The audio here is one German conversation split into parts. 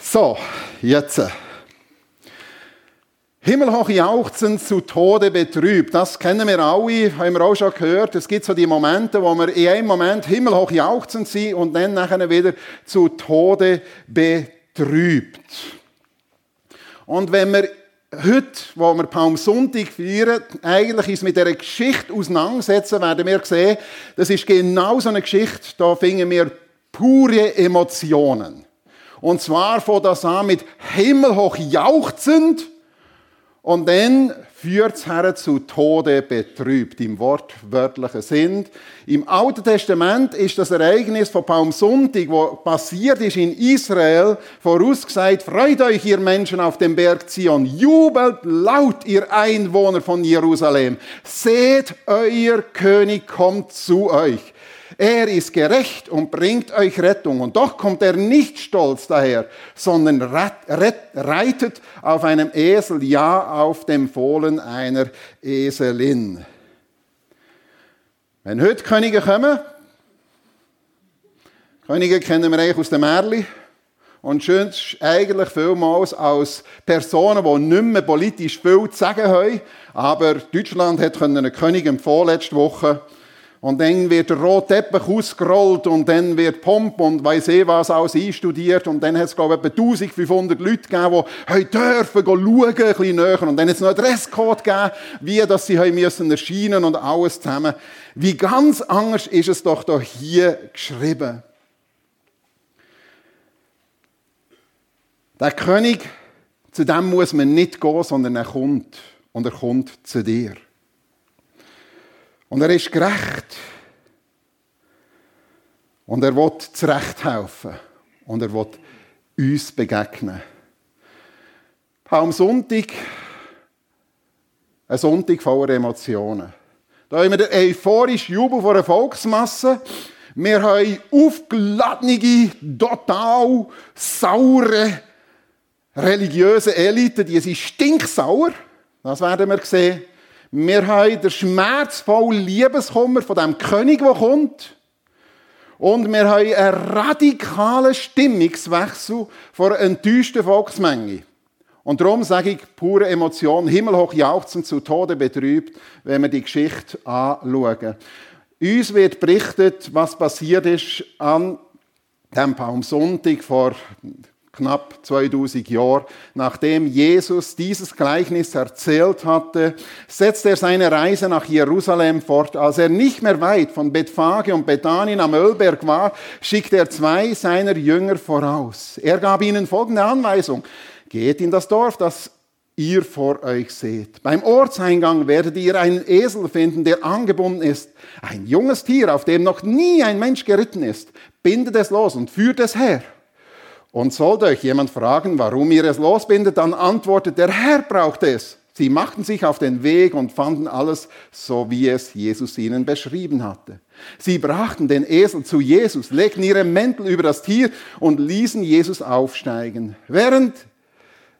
So, jetzt. Himmelhoch jauchzen, zu Tode betrübt. Das kennen wir alle, haben wir auch schon gehört. Es gibt so die Momente, wo wir in einem Moment himmelhoch jauchzen sind und dann nachher wieder zu Tode betrübt. Und wenn wir heute, wo wir Palmsonntag feiern, eigentlich uns mit dieser Geschichte auseinandersetzen, werden wir sehen, das ist genau so eine Geschichte, da finden wir pure Emotionen. Und zwar von das an mit himmelhoch jauchzend und dann führt es zu Tode betrübt, im wortwörtlichen Sinn. Im Alten Testament ist das Ereignis von Palmsonntag, wo passiert ist in Israel, vorausgesagt, freut euch ihr Menschen auf dem Berg Zion, jubelt laut ihr Einwohner von Jerusalem, seht, euer König kommt zu euch. Er ist gerecht und bringt euch Rettung. Und doch kommt er nicht stolz daher, sondern reitet auf einem Esel, ja auf dem Fohlen einer Eselin. Wenn heute Könige kommen, Könige kennen wir eigentlich aus dem Märchen, und schön eigentlich vielmals als Personen, die nicht mehr politisch viel zu sagen haben. Aber Deutschland hat einen König empfohlen letzte Woche. Und dann wird der rote Teppich ausgerollt und dann wird Pomp und weiss eh was alles einstudiert. Und dann hat es, glaube ich, etwa 1500 Leute gegeben, die heute dürfen schauen, ein bisschen näher. Und dann hat es noch einen Dresscode gegeben, wie dass sie haben müssen erscheinen und alles zusammen. Wie ganz anders ist es doch hier geschrieben. Der König, zu dem muss man nicht gehen, sondern er kommt. Und er kommt zu dir. Und er ist gerecht. Und er will zurecht helfen. Und er will uns begegnen. Palmsonntag, ein Sonntag voller Emotionen. Da haben wir den euphorischen Jubel vor einer Volksmasse. Wir haben aufgeladene, total saure, religiöse Elite, die sind stinksauer. Das werden wir sehen. Wir haben den schmerzvollen Liebeskummer von dem König, der kommt. Und wir haben einen radikalen Stimmungswechsel von einer enttäuschten Volksmenge. Und darum sage ich, pure Emotion, himmelhoch jauchzend, zu Tode betrübt, wenn wir die Geschichte anschauen. Uns wird berichtet, was passiert ist an dem Palmsonntag vor knapp 2000 Jahre, nachdem Jesus dieses Gleichnis erzählt hatte, setzt er seine Reise nach Jerusalem fort. Als er nicht mehr weit von Bethphage und Bethanien am Ölberg war, schickte er zwei seiner Jünger voraus. Er gab ihnen folgende Anweisung. Geht in das Dorf, das ihr vor euch seht. Beim Ortseingang werdet ihr einen Esel finden, der angebunden ist. Ein junges Tier, auf dem noch nie ein Mensch geritten ist. Bindet es los und führt es her. Und sollte euch jemand fragen, warum ihr es losbindet, dann antwortet, der Herr braucht es. Sie machten sich auf den Weg und fanden alles so, wie es Jesus ihnen beschrieben hatte. Sie brachten den Esel zu Jesus, legten ihre Mäntel über das Tier und ließen Jesus aufsteigen. Während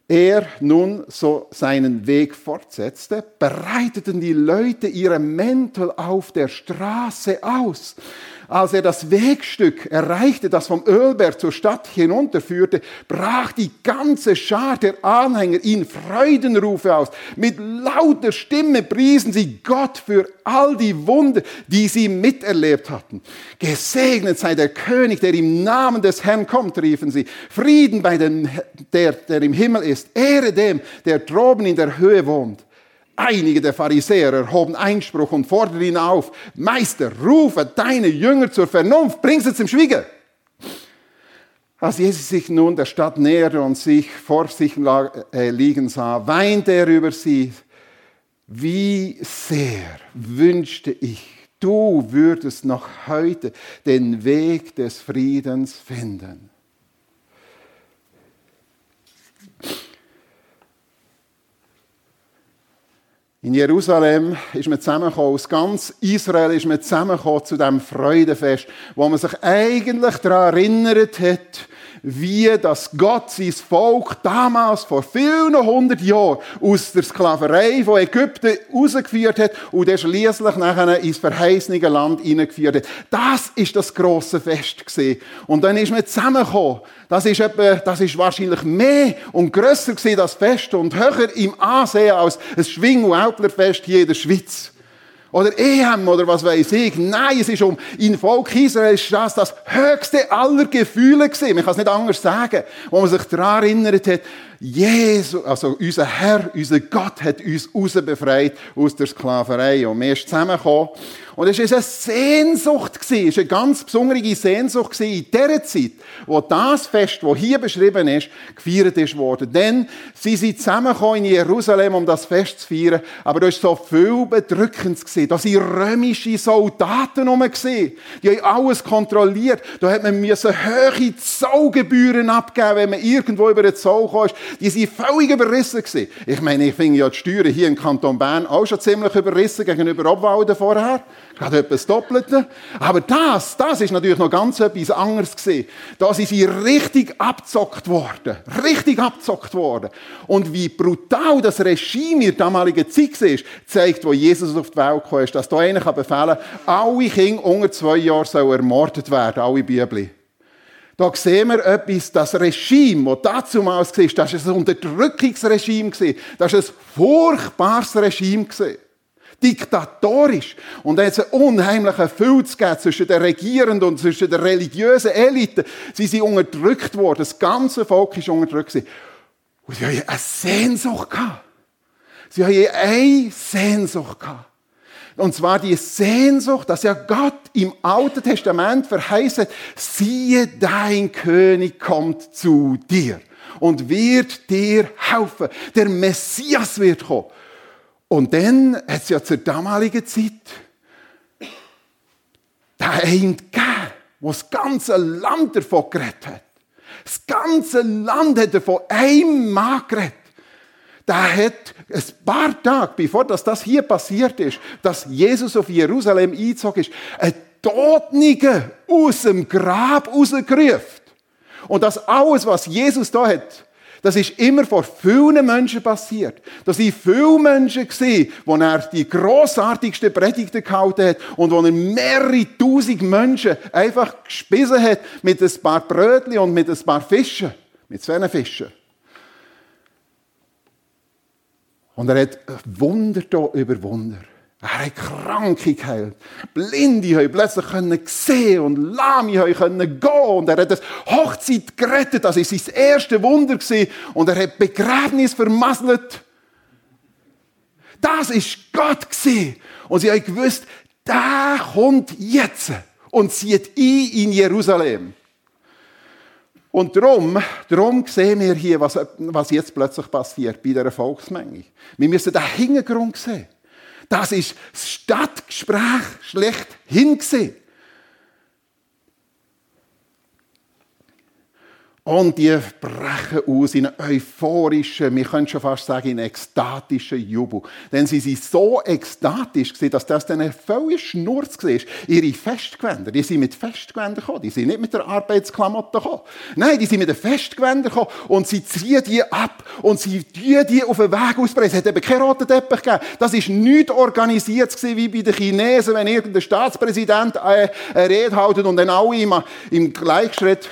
er nun so seinen Weg fortsetzte, breiteten die Leute ihre Mäntel auf der Straße aus. Als er das Wegstück erreichte, das vom Ölberg zur Stadt hinunterführte, brach die ganze Schar der Anhänger ihn Freudenrufe aus. Mit lauter Stimme priesen sie Gott für all die Wunder, die sie miterlebt hatten. Gesegnet sei der König, der im Namen des Herrn kommt, riefen sie. Frieden bei dem, der, der im Himmel ist. Ehre dem, der droben in der Höhe wohnt. Einige der Pharisäer erhoben Einspruch und forderten ihn auf, Meister, rufe deine Jünger zur Vernunft, bring sie zum Schwiegen. Als Jesus sich nun der Stadt näherte und sich vor sich äh, liegen sah, weinte er über sie. Wie sehr wünschte ich, du würdest noch heute den Weg des Friedens finden. In Jerusalem ist man zusammengekommen, aus ganz Israel ist man zusammengekommen zu diesem Freudenfest, wo man sich eigentlich daran erinnert hat, wie das Gott sein Volk damals vor vielen hundert Jahren aus der Sklaverei von Ägypten rausgeführt hat und dann schließlich nachher ins verheißene Land hineingeführt hat. Das ist das große Fest gewesen. Und dann ist man zusammengekommen. Das ist, etwa, das ist wahrscheinlich mehr und grösser gewesen, das Fest und höher im Ansehen als ein Schwing- und Äuplerfest hier in der Schweiz. Oder EM oder was weiß ich. Nein, es ist um, in Volk Israel ist das das höchste aller Gefühle gewesen. Man kann es nicht anders sagen. Wo man sich daran erinnert hat, Jesus, also unser Herr, unser Gott hat uns rausbefreit aus der Sklaverei. Und wir sind zusammengekommen. Und es war eine Sehnsucht, es war eine ganz besondere Sehnsucht in dieser Zeit, wo das Fest, das hier beschrieben ist, gefeiert ist worden. Denn sie sind zusammengekommen in Jerusalem, um das Fest zu feiern, aber da war so viel bedrückend. Da waren römische Soldaten rum. Die haben alles kontrolliert. Da hat man hohe Zollgebühren abgeben, wenn man irgendwo über den Zoll kam. Die sind völlig überrissen gewesen. Ich meine, ich finde ja die Steuern hier im Kanton Bern auch schon ziemlich überrissen gegenüber Obwalden vorher. Gerade etwas Doppelte. Aber das, das ist natürlich noch ganz etwas anderes gewesen. Da sind sie richtig abzockt worden. Richtig abzockt worden. Und wie brutal das Regime in der damaligen Zeit war, zeigt, wo Jesus auf die Welt kam, dass da einer befehlen kann, alle Kinder unter zwei Jahren sollen ermordet werden, alle Bibel. Da sehen wir etwas, das Regime, das damals war, das war ein Unterdrückungsregime. Das war ein furchtbares Regime. Diktatorisch. Und da hat es einen unheimlichen Filz zwischen den Regierenden und zwischen der religiösen Elite. Sie sind unterdrückt worden. Das ganze Volk ist unterdrückt. Und sie haben eine Sehnsucht gehabt. Sie haben eine Sehnsucht gehabt. Und zwar die Sehnsucht, dass ja Gott im Alten Testament verheißt, siehe, dein König kommt zu dir und wird dir helfen. Der Messias wird kommen. Und dann hat es ja zur damaligen Zeit den einen gegeben, der das ganze Land davon geredet hat. Das ganze Land hat davon einem Mann geredet der hat ein paar Tage, bevor das, das hier passiert ist, dass Jesus auf Jerusalem eingezogen ist, einen Totnigen aus dem Grab rausgerufen. Und das alles, was Jesus da hat, das ist immer vor vielen Menschen passiert. Das waren viele Menschen, wo er die grossartigsten Predigten gehalten hat und wo er mehrere tausend Menschen einfach gespissen hat mit ein paar Brötchen und mit ein paar Fischen. Mit zwei Fischen. Und er hat Wunder da über Wunder. Er hat Kranke geheilt. Blinde haben plötzlich sehen und Lahme haben können gehen. Und er hat das Hochzeit gerettet. Das war sein erstes Wunder. Und er hat Begräbnis vermasselt. Das ist Gott Und sie haben gewusst, der kommt jetzt und zieht ein in Jerusalem. Und darum, darum sehen wir hier, was, was jetzt plötzlich passiert bei dieser Volksmenge. Wir müssen den Hintergrund sehen. Das ist das Stadtgespräch schlechthin gesehen. Und die brechen aus in einen euphorischen, wir können schon fast sagen, in einen ekstatischen Jubel. Denn sie sind so ekstatisch gewesen, dass das dann ein völlig Schnurz war. Ihre Festgewänder, die sind mit Festgewändern gekommen. Die sind nicht mit der Arbeitsklamotte gekommen. Nein, die sind mit den Festgewändern gekommen. Und sie ziehen die ab. Und sie tun die auf den Weg ausbrechen. Es hat eben keinen roten Teppich gegeben. Das war nicht organisiert wie bei den Chinesen, wenn irgendein Staatspräsident eine Rede hält und dann alle im, im Gleichschritt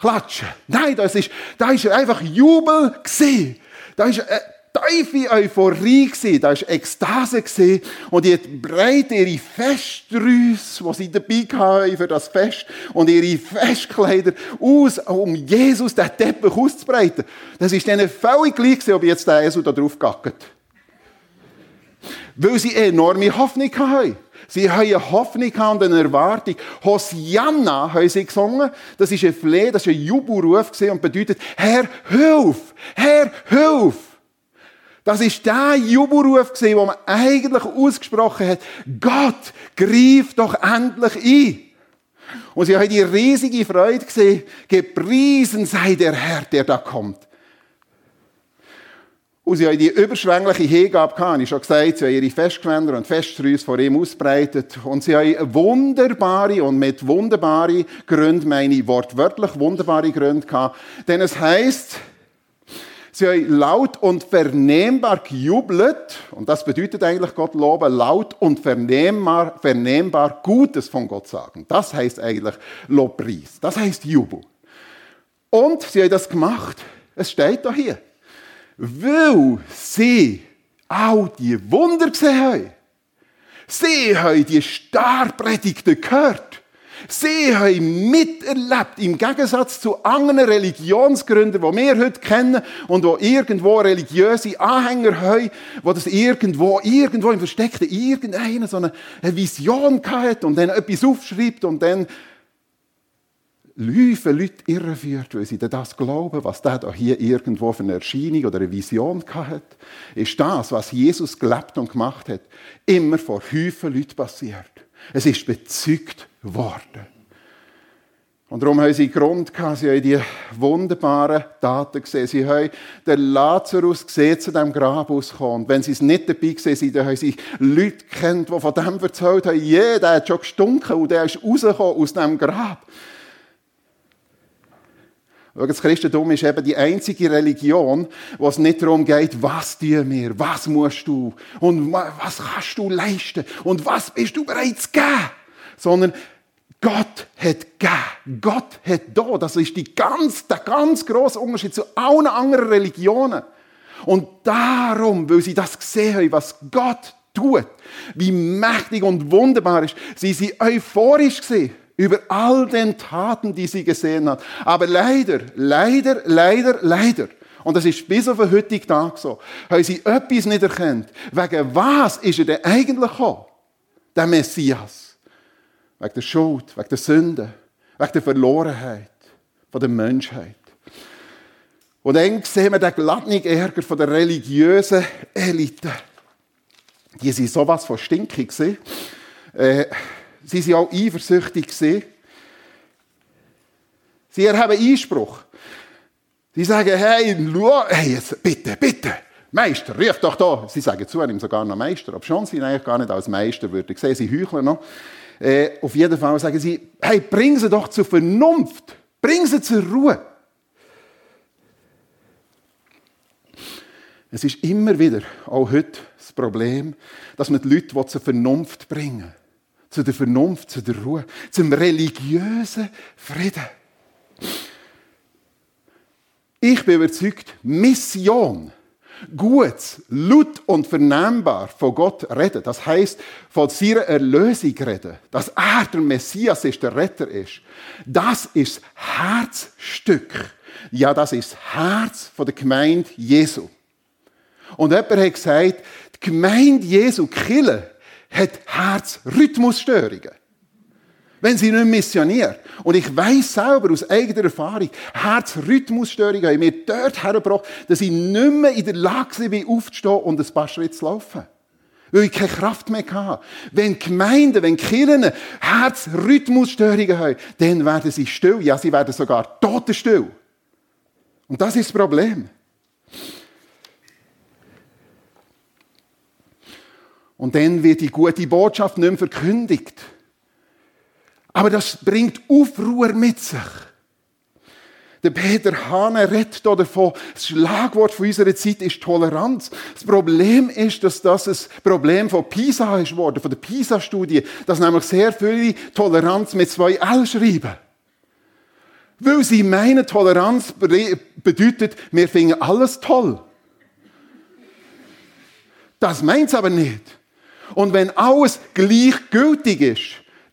klatschen. Nein, das ist, da ist einfach Jubel gesehen. Da ist eine tiefe Euphorie gesehen. Da ist Ekstase gesehen. Und die breiten ihre Festrüsse, die sie dabei haben für das Fest, und ihre Festkleider aus, um Jesus den Teppich auszubreiten. Das ist ihnen völlig gleich gewesen, ob jetzt der Jesus da drauf gackert. Weil sie enorme Hoffnung haben. Sie haben eine Hoffnung und eine Erwartung. Hosianna haben sie gesungen. Das ist ein Fleh, das ist ein Jubelruf und bedeutet, Herr, hilf! Herr, hilf! Das ist der Jubelruf den man eigentlich ausgesprochen hat. Gott, greif doch endlich ein! Und sie haben die riesige Freude gesehen. Gepriesen sei der Herr, der da kommt. Und sie haben die überschwängliche Hingabe gehabt, ich schon gesagt, sie haben ihre Festgewänder und Feststräuße vor ihm ausbreitet. Und sie haben wunderbare, und mit wunderbare Gründen meine ich wortwörtlich wunderbare Gründe gehabt. Denn es heißt, sie haben laut und vernehmbar gejubelt. Und das bedeutet eigentlich Gott loben, laut und vernehmbar, vernehmbar Gutes von Gott sagen. Das heißt eigentlich Lobpreis. Das heißt Jubel. Und sie haben das gemacht. Es steht da hier weil sie auch die Wunder gesehen haben. Sie haben die Starpredigten gehört. Sie haben miterlebt, im Gegensatz zu anderen Religionsgründern, die wir heute kennen und die irgendwo religiöse Anhänger haben, die das irgendwo, irgendwo im Versteckten irgendeine so eine Vision hat und dann etwas aufschreibt und dann Läufe Leute irreführt, weil sie das glauben, was der da hier irgendwo für eine Erscheinung oder eine Vision hat, ist das, was Jesus gelebt und gemacht hat, immer vor Häufen Leuten passiert. Es ist bezeugt worden. Und darum haben sie Grund gehabt, sie haben die wunderbaren Daten gesehen. Sie haben den Lazarus gesehen, zu dem Grab auskommen. Und wenn sie es nicht dabei gesehen sind, dann haben sie Leute kennt, die von dem erzählt haben, jeder hat schon gestunken und der ist rausgekommen aus dem Grab. Das Christentum ist eben die einzige Religion, wo es nicht darum geht, was tun wir, was musst du und was kannst du leisten und was bist du bereit zu geben, sondern Gott hat gegeben. Gott hat da. Das ist die ganz, der ganz große Unterschied zu allen anderen Religionen. Und darum, weil sie das gesehen haben, was Gott tut, wie mächtig und wunderbar ist, sie sind euphorisch gesehen über all den Taten, die sie gesehen hat. Aber leider, leider, leider, leider, und das ist bis auf den heutigen Tag so, haben sie etwas nicht erkannt. Wegen was ist er denn eigentlich gekommen? Der Messias. Wegen der Schuld, wegen der Sünde, wegen der Verlorenheit von der Menschheit. Und dann sehen wir den glattnigen Ärger von der religiösen Elite. Die sind sowas von stinkig. Äh, Sie waren auch eifersüchtig. Sie erheben Einspruch. Sie sagen, hey, schau, hey, jetzt, bitte, bitte, Meister, ruf doch da. Sie sagen zu ihm sogar noch Meister, aber schon sie ihn eigentlich gar nicht als Meister würdig sehen. Sie heucheln noch. Äh, auf jeden Fall sagen sie, hey, bring sie doch zur Vernunft. Bring sie zur Ruhe. Es ist immer wieder, auch heute, das Problem, dass man die Leute zur Vernunft bringen will zu der Vernunft, zu der Ruhe, zum religiösen Frieden. Ich bin überzeugt, Mission, gut, laut und vernehmbar von Gott reden, das heißt von seiner Erlösung reden, dass er der Messias ist, der Retter ist, das ist Herzstück. Ja, das ist das Herz der Gemeinde Jesu. Und jemand hat gesagt, die Gemeinde Jesu, Kille, hat Herzrhythmusstörungen. Wenn sie nicht missioniert. Und ich weiß selber aus eigener Erfahrung, Herzrhythmusstörungen haben mir dort hergebracht, dass ich nicht mehr in der Lage war, aufzustehen und ein paar Schritte zu laufen. Weil ich keine Kraft mehr hatte. Wenn Gemeinden, wenn Kirchen Herzrhythmusstörungen haben, dann werden sie still. Ja, sie werden sogar totenstill. Und das ist das Problem. Und dann wird die gute Botschaft nicht mehr verkündigt. Aber das bringt Aufruhr mit sich. Der Peter Hane redet davon, das Schlagwort von unserer Zeit ist Toleranz. Das Problem ist, dass das ein Problem von PISA ist worden, von der PISA-Studie, dass nämlich sehr viele Toleranz mit zwei L schreiben. Weil sie meinen, Toleranz bedeutet, wir finden alles toll. Das meint es aber nicht. Und wenn alles gleichgültig ist,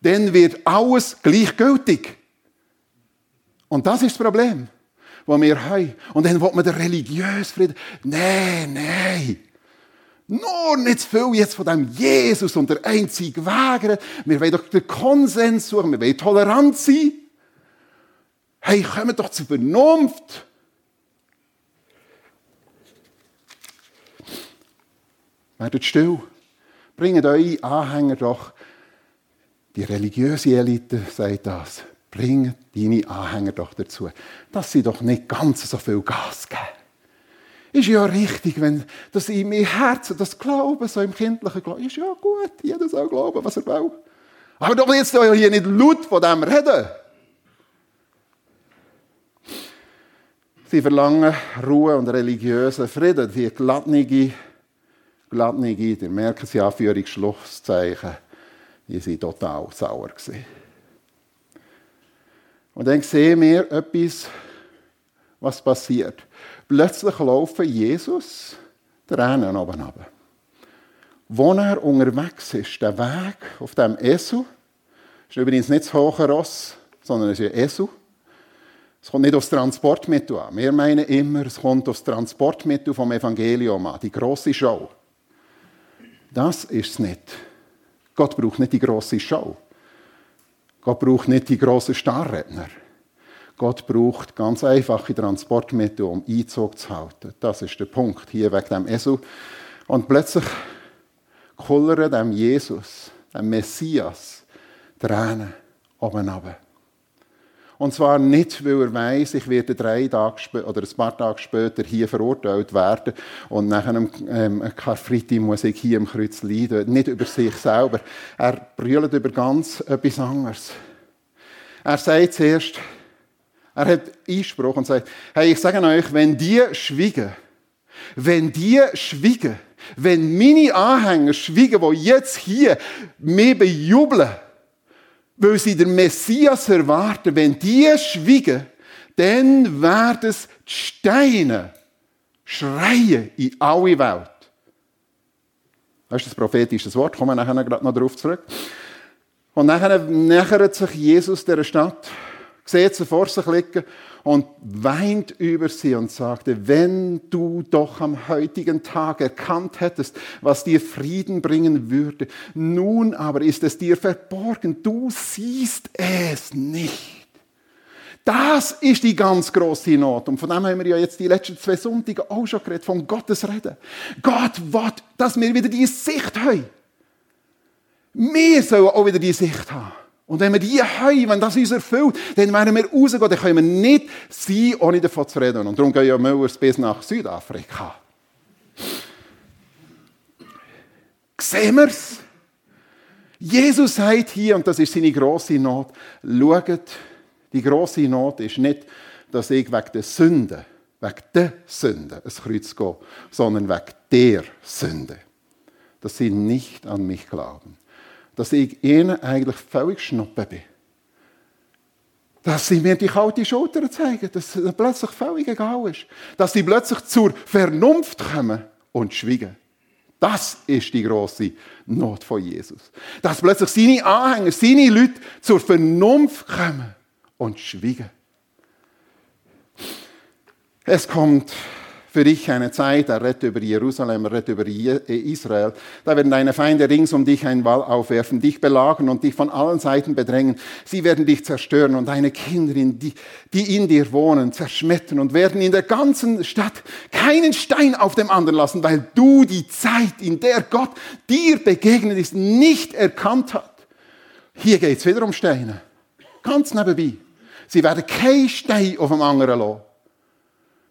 dann wird alles gleichgültig. Und das ist das Problem, das wir haben. Und dann will man den religiösen Frieden. Nein, nein. Nur nicht zu viel jetzt von dem Jesus und der einzige Weg. Wir wollen doch den Konsens suchen. Wir wollen tolerant sein. Hey, kommen doch zur Vernunft. Werdet still. Bringt eure Anhänger doch, die religiöse Elite sagt das, bringt deine Anhänger doch dazu, dass sie doch nicht ganz so viel Gas geben. Ist ja richtig, wenn das in meinem Herzen, das Glauben, so im kindlichen Glauben, ist ja gut, jeder soll glauben, was er will. Aber doch jetzt hier nicht laut von dem reden. Sie verlangen Ruhe und religiösen Frieden. Die glattnige, glattnige, ihr merkt sie Anführungsschlusszeichen, die waren total sauer. Und dann sehen wir etwas, was passiert. Plötzlich laufen Jesus Tränen oben runter. Wo er unterwegs ist, der Weg auf dem Esel, ist übrigens nicht das hohe Ross, sondern es ist ein Esel. Es kommt nicht aufs Transportmittel an. Wir meinen immer, es kommt aufs Transportmittel vom Evangelium an, die große Show. Das ist es nicht. Gott braucht nicht die große Show. Gott braucht nicht die großen Starredner. Gott braucht ganz einfache Transportmittel, um Einzug zu halten. Das ist der Punkt hier wegen dem Esel. Und plötzlich kullern dem Jesus, dem Messias, Tränen oben runter. Und zwar nicht, weil er weiß, ich werde drei Tage oder ein paar Tage später hier verurteilt werden und nach einem ähm, Karfreitag muss ich hier im Kreuz leiden. Nicht über sich selber. Er brüllt über ganz etwas anderes. Er sagt zuerst, er hat Einspruch und sagt, hey, ich sage euch, wenn die schwiegen, wenn die schwiegen, wenn meine Anhänger schwiegen, die jetzt hier mich bejubeln, weil sie den Messias erwarten, wenn die schwiegen, dann werden es die Steine schreien in alle Welt. Das ist das prophetische Wort, kommen wir nachher noch darauf zurück. Und nachher nähert sich Jesus der Stadt sieht sie vor sich liegen und weint über sie und sagte, wenn du doch am heutigen Tag erkannt hättest, was dir Frieden bringen würde, nun aber ist es dir verborgen, du siehst es nicht. Das ist die ganz große Not. Und von dem haben wir ja jetzt die letzten zwei Sonntage auch schon geredet, von Gottes Reden. Gott will, dass wir wieder die Sicht haben. Wir sollen auch wieder die Sicht haben. Und wenn wir die haben, wenn das uns erfüllt, dann werden wir rausgehen, dann können wir nicht sein, ohne davon zu reden. Und darum gehen ja Müllers bis nach Südafrika. Sehen wir es? Jesus sagt hier, und das ist seine grosse Not, schaut, die grosse Not ist nicht, dass ich wegen der Sünde, wegen der Sünde ins Kreuz gehe, sondern wegen der Sünde. Dass sie nicht an mich glauben dass ich ihnen eigentlich völlig schnuppe bin. Dass sie mir die kalte Schulter zeigen, dass es plötzlich völlig egal ist. Dass sie plötzlich zur Vernunft kommen und schweigen. Das ist die große Not von Jesus. Dass plötzlich seine Anhänger, seine Leute zur Vernunft kommen und schweigen. Es kommt für dich eine Zeit, er redet über Jerusalem, er redet über Israel. Da werden deine Feinde rings um dich einen Wall aufwerfen, dich belagen und dich von allen Seiten bedrängen. Sie werden dich zerstören und deine Kinder, die, die in dir wohnen, zerschmettern und werden in der ganzen Stadt keinen Stein auf dem anderen lassen, weil du die Zeit, in der Gott dir begegnet ist, nicht erkannt hat. Hier geht es wieder um Steine. Ganz nebenbei. Sie werden keinen Stein auf dem anderen lassen.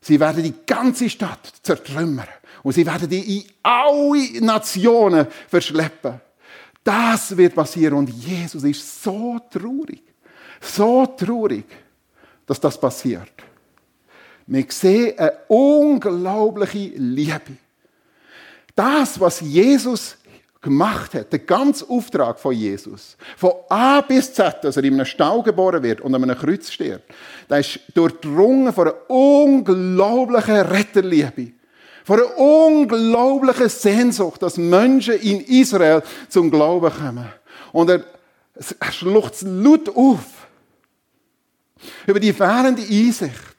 Sie werden die ganze Stadt zertrümmern. Und sie werden die in alle Nationen verschleppen. Das wird passieren. Und Jesus ist so traurig, so traurig, dass das passiert. Wir sehen eine unglaubliche Liebe. Das, was Jesus gemacht hat, der ganze Auftrag von Jesus, von A bis Z, dass er in einem Stall geboren wird und an einem Kreuz stirbt, der ist durchdrungen von einer unglaublichen Retterliebe, von einer unglaublichen Sehnsucht, dass Menschen in Israel zum Glauben kommen. Und er, er schluchzt laut auf über die fehlende Einsicht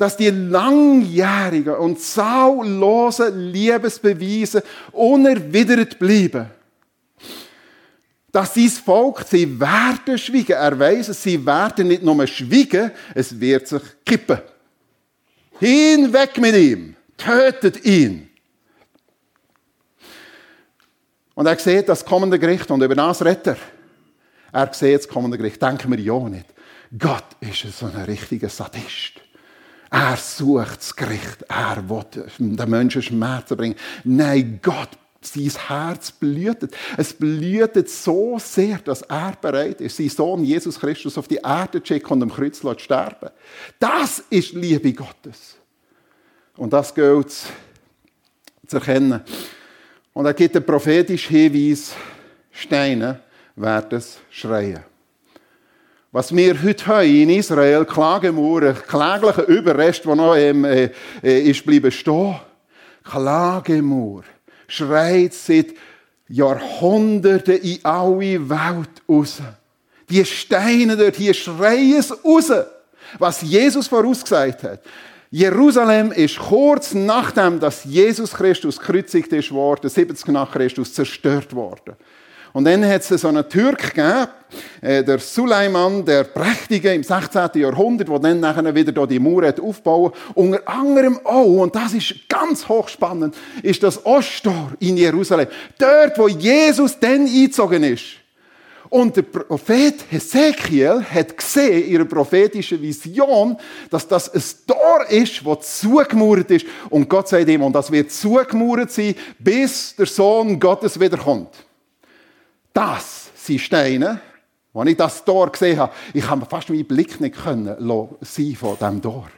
dass die langjährigen und zahllosen Liebesbeweise unerwidert bleiben. Dass dieses Volk, sie werden schwiegen. Er weiß es, sie werden nicht nur schwiegen, es wird sich kippen. Hinweg mit ihm. Tötet ihn. Und er sieht das kommende Gericht und über das redet. Er sieht das kommende Gericht. Denken wir ja nicht. Gott ist so ein richtiger Sadist. Er sucht das Gericht. Er will den Menschen Schmerzen bringen. Nein, Gott, sein Herz blühtet. Es blühtet so sehr, dass er bereit ist, seinen Sohn Jesus Christus auf die Erde zu schicken und am Kreuz zu sterben. Das ist Liebe Gottes. Und das gilt zu erkennen. Und er gibt einen prophetischen Hinweis, Steine werden schreien. Was wir heute haben in Israel, Klagemauer, kläglicher Überrest, der noch ähm, äh, ist bleiben stehen. Klagemauer schreit seit Jahrhunderten in alle Welt raus. Die Steine dort hier schreien es raus, was Jesus vorausgesagt hat. Jerusalem ist kurz nachdem, dass Jesus Christus gekreuzigt ist worden, 70 nach Christus zerstört worden. Und dann hat es so einen Türk gegeben, äh, der Suleiman, der Prächtige im 16. Jahrhundert, der dann nachher wieder die Mauer hat. Unter anderem auch, und das ist ganz hochspannend, ist das Osttor in Jerusalem. Dort, wo Jesus dann eingezogen ist. Und der Prophet Hesekiel hat gesehen, in ihrer prophetischen Vision, dass das ein Tor ist, das zugemauert ist. Und Gott sagt ihm, und das wird zugemauert sein, bis der Sohn Gottes wiederkommt. Das sind Steine, als ich das Tor gesehen habe, ich habe fast meinen Blick nicht können von diesem Tor.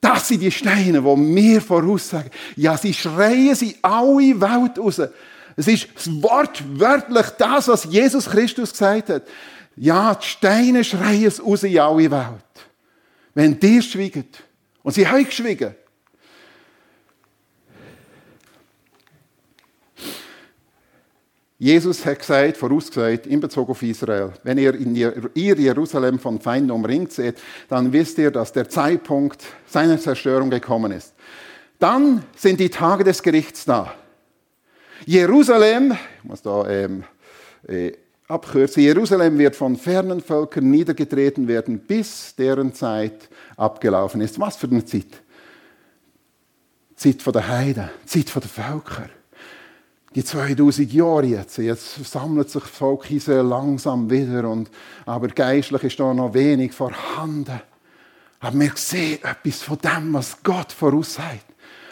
Das sind die Steine, die mir voraussagen, ja, sie schreien sie alle Welt raus. Es ist wortwörtlich das, was Jesus Christus gesagt hat. Ja, die Steine schreien es raus in alle Welt. Wenn dir schwiegen. Und sie haben geschwiegen. Jesus hat gesagt, vorausgesagt, in Bezug auf Israel, wenn ihr in ihr Jerusalem von Feinden umringt seht, dann wisst ihr, dass der Zeitpunkt seiner Zerstörung gekommen ist. Dann sind die Tage des Gerichts da. Jerusalem, ich muss da ähm, äh, abkürzen, Jerusalem wird von fernen Völkern niedergetreten werden, bis deren Zeit abgelaufen ist. Was für eine Zeit? Zeit von der Heide, Zeit von der Völker die 2000 Jahre jetzt, jetzt sammelt sich das Volk Israel langsam wieder, und, aber geistlich ist da noch wenig vorhanden. Aber wir sehen etwas von dem, was Gott voraussagt.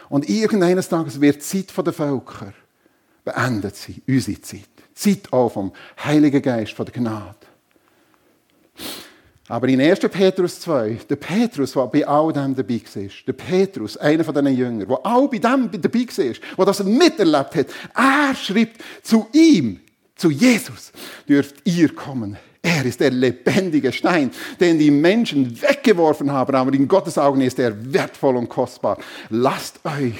Und irgendeines Tages wird die Zeit der Völker beendet sein, unsere Zeit. Zeit auch vom Heiligen Geist, von der Gnade. Aber in 1. Petrus 2, der Petrus, der bei all dem dabei war, der Petrus, einer von diesen Jüngern, der auch bei dem dabei war, der das miterlebt hat, er schreibt zu ihm, zu Jesus, dürft ihr kommen. Er ist der lebendige Stein, den die Menschen weggeworfen haben, aber in Gottes Augen ist er wertvoll und kostbar. Lasst euch,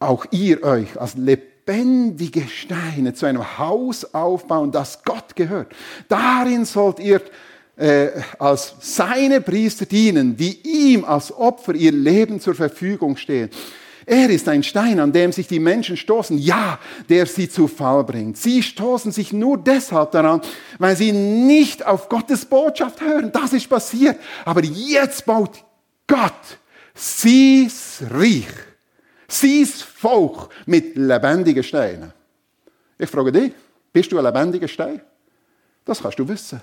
auch ihr euch, als lebendige Steine zu einem Haus aufbauen, das Gott gehört. Darin sollt ihr äh, als seine Priester dienen, die ihm als Opfer ihr Leben zur Verfügung stehen. Er ist ein Stein, an dem sich die Menschen stoßen, ja, der sie zu Fall bringt. Sie stoßen sich nur deshalb daran, weil sie nicht auf Gottes Botschaft hören. Das ist passiert. Aber jetzt baut Gott sie's Reich, sie's Volk mit lebendigen Steinen. Ich frage dich, bist du ein lebendiger Stein? Das kannst du wissen.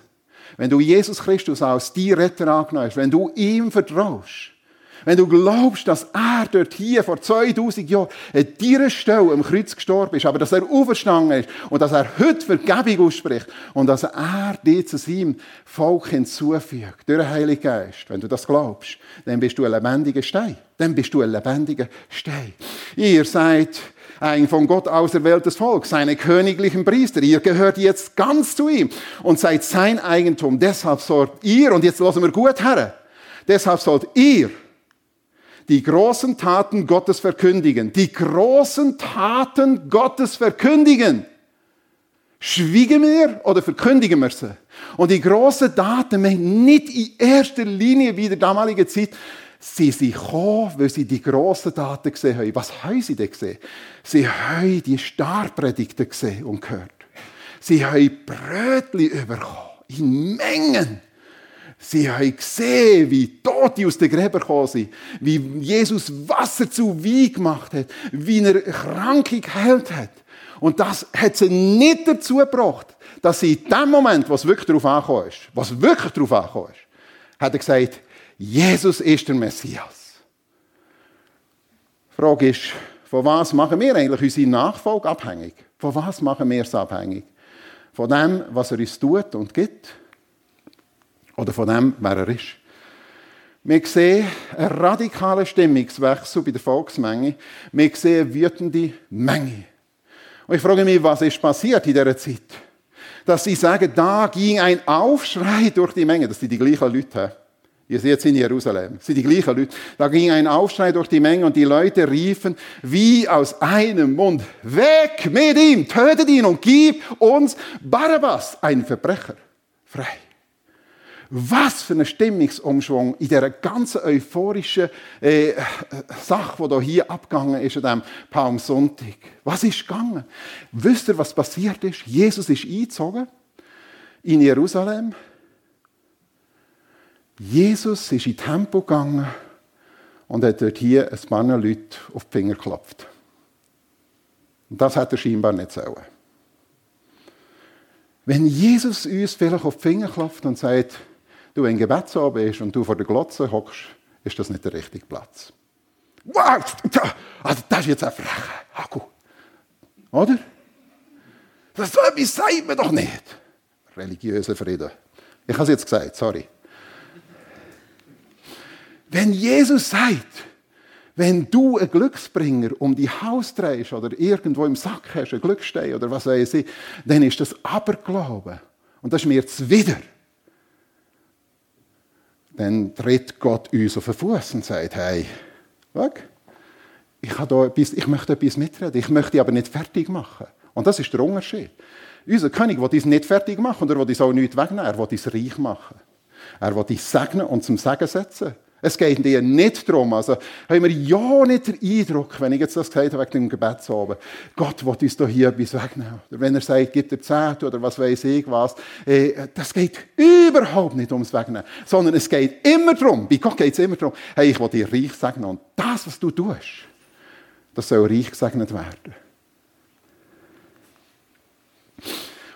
Wenn du Jesus Christus als die Retter angenommen wenn du ihm vertraust, wenn du glaubst, dass er dort hier vor 2000 Jahren an dieser Stelle am Kreuz gestorben ist, aber dass er auferstanden ist und dass er heute Vergebung ausspricht und dass er dir zu seinem Volk hinzufügt, durch den Heiligen Geist, wenn du das glaubst, dann bist du ein lebendiger Stein. Dann bist du ein lebendiger Stein. Ihr seid ein von Gott auserwähltes Volk, seine königlichen Priester. Ihr gehört jetzt ganz zu ihm und seid sein Eigentum. Deshalb sollt ihr, und jetzt lassen wir gut her, deshalb sollt ihr die großen Taten Gottes verkündigen. Die großen Taten Gottes verkündigen. Schwiegen wir oder verkündigen wir sie? Und die großen Taten nicht in erster Linie wie der damalige Zeit Sie sind gekommen, weil sie die grossen Daten gesehen haben. Was haben sie denn gesehen? Sie haben die Starpredigten gesehen und gehört. Sie haben Brötchen bekommen. In Mengen. Sie haben gesehen, wie Tote aus den Gräbern gekommen sind, wie Jesus Wasser zu Wein gemacht hat, wie er Kranke geheilt hat. Und das hat sie nicht dazu gebracht, dass sie in dem Moment, was wirklich darauf angekommen ist, was wirklich darauf angekommen ist, hat er gesagt, Jesus ist der Messias. Die Frage ist, von was machen wir eigentlich unsere Nachfolge abhängig? Von was machen wir es abhängig? Von dem, was er uns tut und gibt? Oder von dem, wer er ist? Wir sehen einen radikalen Stimmungswechsel bei der Volksmenge. Wir sehen eine wütende Menge. Und ich frage mich, was ist passiert in dieser Zeit? Dass sie sagen, da ging ein Aufschrei durch die Menge, dass die die gleichen Leute haben. Ihr seht es in Jerusalem. Das sind die gleichen Leute. Da ging ein Aufschrei durch die Menge und die Leute riefen wie aus einem Mund, weg mit ihm, tötet ihn und gib uns Barabbas, einen Verbrecher, frei. Was für ein Stimmungsumschwung in dieser ganzen euphorischen äh, Sache, die hier abgegangen ist an diesem Palmsonntag. Was ist gegangen? Wisst ihr, was passiert ist? Jesus ist eingezogen in Jerusalem. Jesus ist in Tempo gegangen und hat dort hier ein paar Leute auf die Finger geklopft. Und das hat er scheinbar nicht sollen. Wenn Jesus uns vielleicht auf die Finger klopft und sagt, du ein Gebetsabend bist und du vor der Glotze hockst, ist das nicht der richtige Platz. Wow, also das ist jetzt ein frecher Haku. Oder? Das so etwas sagt man doch nicht. Religiöser Frieden. Ich habe es jetzt gesagt, sorry. Wenn Jesus sagt, wenn du einen Glücksbringer um die Haus drehst oder irgendwo im Sack hast, einen Glücksstein oder was weiß ich, dann ist das Aberglauben. Und das ist mir zuwider dann tritt Gott uns auf den Fuß und sagt, hey, schau, ich, da etwas, ich möchte etwas mitreden, ich möchte aber nicht fertig machen. Und das ist der Unterschied. Unser König will uns nicht fertig machen und er will uns auch nicht wegnehmen, er will uns reich machen. Er will uns segnen und zum Segen setzen. Es geht dir nicht darum, also haben wir ja nicht den Eindruck, wenn ich jetzt das gesagt habe wegen dem Gebetsabend, Gott will uns hier etwas wegnehmen. Oder wenn er sagt, gib dir Zehnt oder was weiß ich was. Äh, das geht überhaupt nicht ums Wegnehmen, sondern es geht immer darum, bei Gott geht es immer darum, hey, ich will dir reich segnen und das, was du tust, das soll reich gesegnet werden.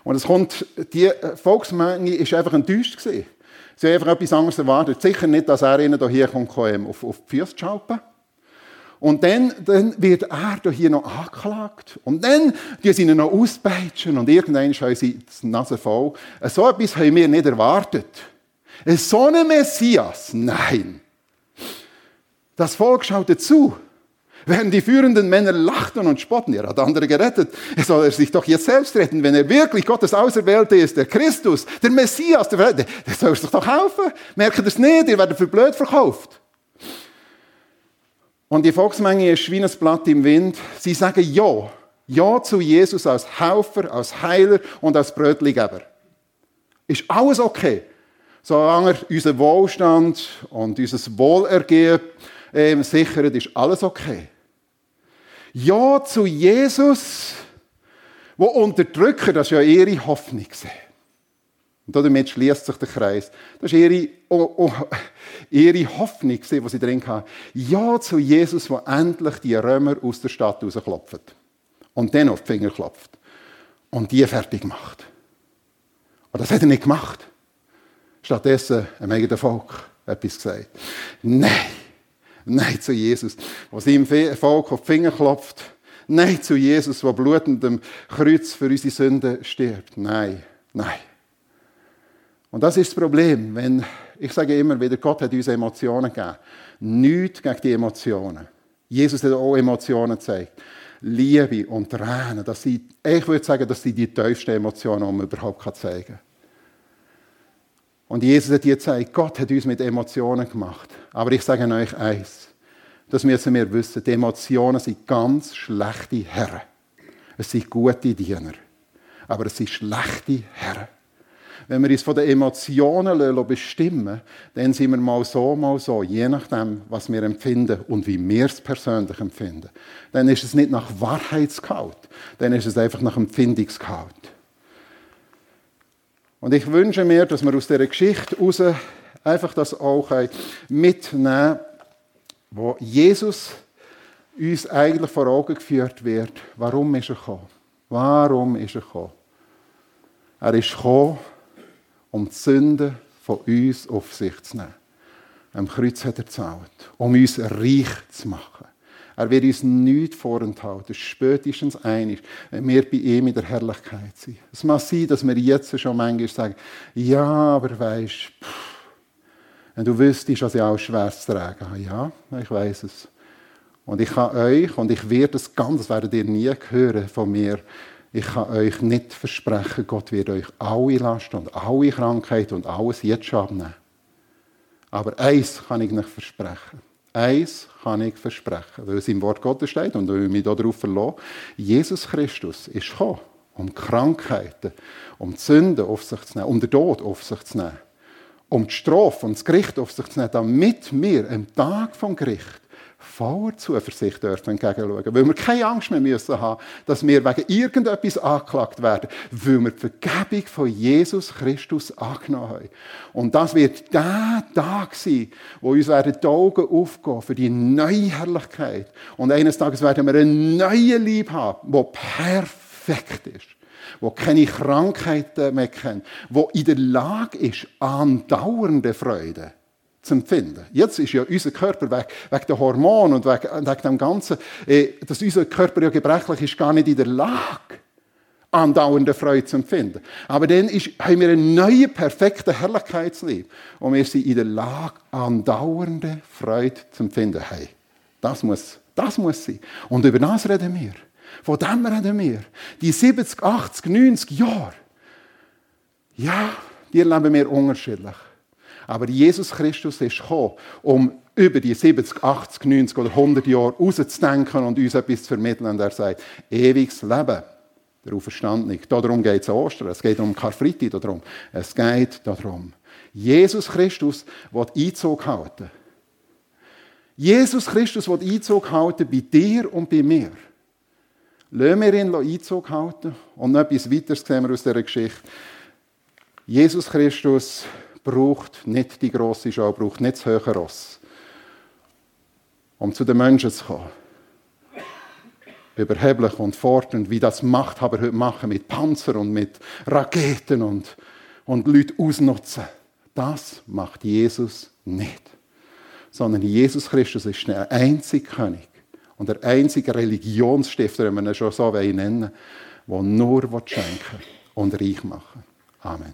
Und es kommt, die Volksmenge ist einfach enttäuscht gewesen. Sie haben einfach etwas anderes erwartet. Sicher nicht, dass er ihnen hier kommt, auf, auf die Füße schalten. Und dann, dann wird er hier noch angeklagt. Und dann die sie ihn noch auspeitschen und irgendwann haben sie die Nase voll. So etwas haben wir nicht erwartet. So ein Messias? Nein. Das Volk schaut zu. Während die führenden Männer lachten und spotten, er hat andere gerettet, soll er sich doch jetzt selbst retten, wenn er wirklich Gottes Auserwählte ist, der Christus, der Messias, der, der soll es doch helfen. Merkt ihr das nicht? Ihr werdet für blöd verkauft. Und die Volksmenge ist wie ein Blatt im Wind. Sie sagen Ja. Ja zu Jesus als Helfer, als Heiler und als Brötligeber. Ist alles okay. Solange er unseren Wohlstand und unser Wohlergehen äh, sichert, ist alles okay. Ja zu Jesus, wo Unterdrücker, das ist ja ihre Hoffnung. Und damit schließt sich der Kreis. Das ist ihre, oh, oh, ihre Hoffnung, die sie drin haben. Ja zu Jesus, wo endlich die Römer aus der Stadt rausklopfen. Und dann auf die Finger klopft. Und die fertig macht. Und das hat er nicht gemacht. Stattdessen, am eigenen Volk, etwas gesagt. Nein. Nein zu Jesus, der seinem Volk auf die Finger klopft. Nein zu Jesus, der blutendem Kreuz für unsere Sünden stirbt. Nein, nein. Und das ist das Problem, wenn, ich sage immer wieder, Gott hat uns Emotionen gegeben. Nichts gegen die Emotionen. Jesus hat auch Emotionen gezeigt. Liebe und Tränen, das sind, ich würde sagen, das sind die tiefsten Emotionen, die man überhaupt zeigen kann. Und Jesus hat dir gezeigt, Gott hat uns mit Emotionen gemacht. Aber ich sage euch eins, das müssen wir wissen, die Emotionen sind ganz schlechte Herren. Es sind gute Diener, aber es sind schlechte Herren. Wenn wir uns von den Emotionen bestimmen dann sind wir mal so, mal so, je nachdem, was wir empfinden und wie wir es persönlich empfinden. Dann ist es nicht nach Wahrheitsgehalt, dann ist es einfach nach Empfindungsgehalt. Und ich wünsche mir, dass wir aus dieser Geschichte heraus einfach das auch mitnehmen, wo Jesus uns eigentlich vor Augen geführt wird. Warum ist er gekommen? Warum ist er gekommen? Er ist gekommen, um die Sünden von uns auf sich zu nehmen. Am Kreuz hat er gezahlt, um uns reich zu machen. Er wird uns nichts vorenthalten, spätestens einig, wenn wir bei ihm in der Herrlichkeit sind. Es mag sein, dass wir jetzt schon manchmal sagen, ja, aber weisst, wenn du wüsstest, was ich auch schwer zu tragen habe. Ja, ich weiß es. Und ich kann euch, und ich werde es ganz, das werdet ihr nie hören von mir, ich kann euch nicht versprechen, Gott wird euch alle Lasten und alle Krankheit und alles jetzt schon abnehmen. Aber eins kann ich nicht versprechen. Eins kann ich versprechen, weil es im Wort Gottes steht und weil ich mich darauf verlasse. Jesus Christus ist gekommen, um Krankheiten, um die Sünden auf sich zu nehmen, um den Tod auf sich zu nehmen, um die Strafe und das Gericht auf sich zu nehmen, damit wir am Tag vom Gericht voller Zuversicht dürfen entgegenschauen. Weil wir keine Angst mehr müssen haben, dass wir wegen irgendetwas angeklagt werden, weil wir die Vergebung von Jesus Christus angenommen haben. Und das wird der Tag sein, wo uns werden die Augen aufgehen für die neue Herrlichkeit. Und eines Tages werden wir einen neuen Lieb haben, der perfekt ist wo keine Krankheiten mehr kennt, wo in der Lage ist, andauernde Freude zu empfinden. Jetzt ist ja unser Körper wegen, wegen der Hormone und wegen, wegen dem Ganzen, äh, dass unser Körper ja gebrechlich ist, gar nicht in der Lage, andauernde Freude zu empfinden. Aber dann ist, haben wir einen neuen, perfekten Herrlichkeitslieb und wir sind in der Lage, andauernde Freude zu empfinden. Hey, das muss, das muss sein. Und über das reden wir. Von dem reden wir. Die 70, 80, 90 Jahre. Ja, die erleben wir unterschiedlich. Aber Jesus Christus ist gekommen, um über die 70, 80, 90 oder 100 Jahre rauszudenken und uns etwas zu vermitteln. Und er sagt, ewiges Leben, der Auferstandene. Darum geht es an Ostern, es geht um Karfreitag darum. Es geht darum. Jesus Christus wird Einzug halten. Jesus Christus wird Einzug halten bei dir und bei mir. Lassen wir ihn Einzug halten. Und noch etwas weiteres sehen wir aus dieser Geschichte. Jesus Christus braucht nicht die große Schau, braucht nicht das höhere Ross, um zu den Menschen zu kommen. Überheblich und fordernd, wie das Machthaber heute machen, mit Panzer und mit Raketen und, und Leute ausnutzen. Das macht Jesus nicht. Sondern Jesus Christus ist der einzige König und der einzige Religionsstifter, wenn man ihn schon so nennen will, der nur schenken und reich machen Amen.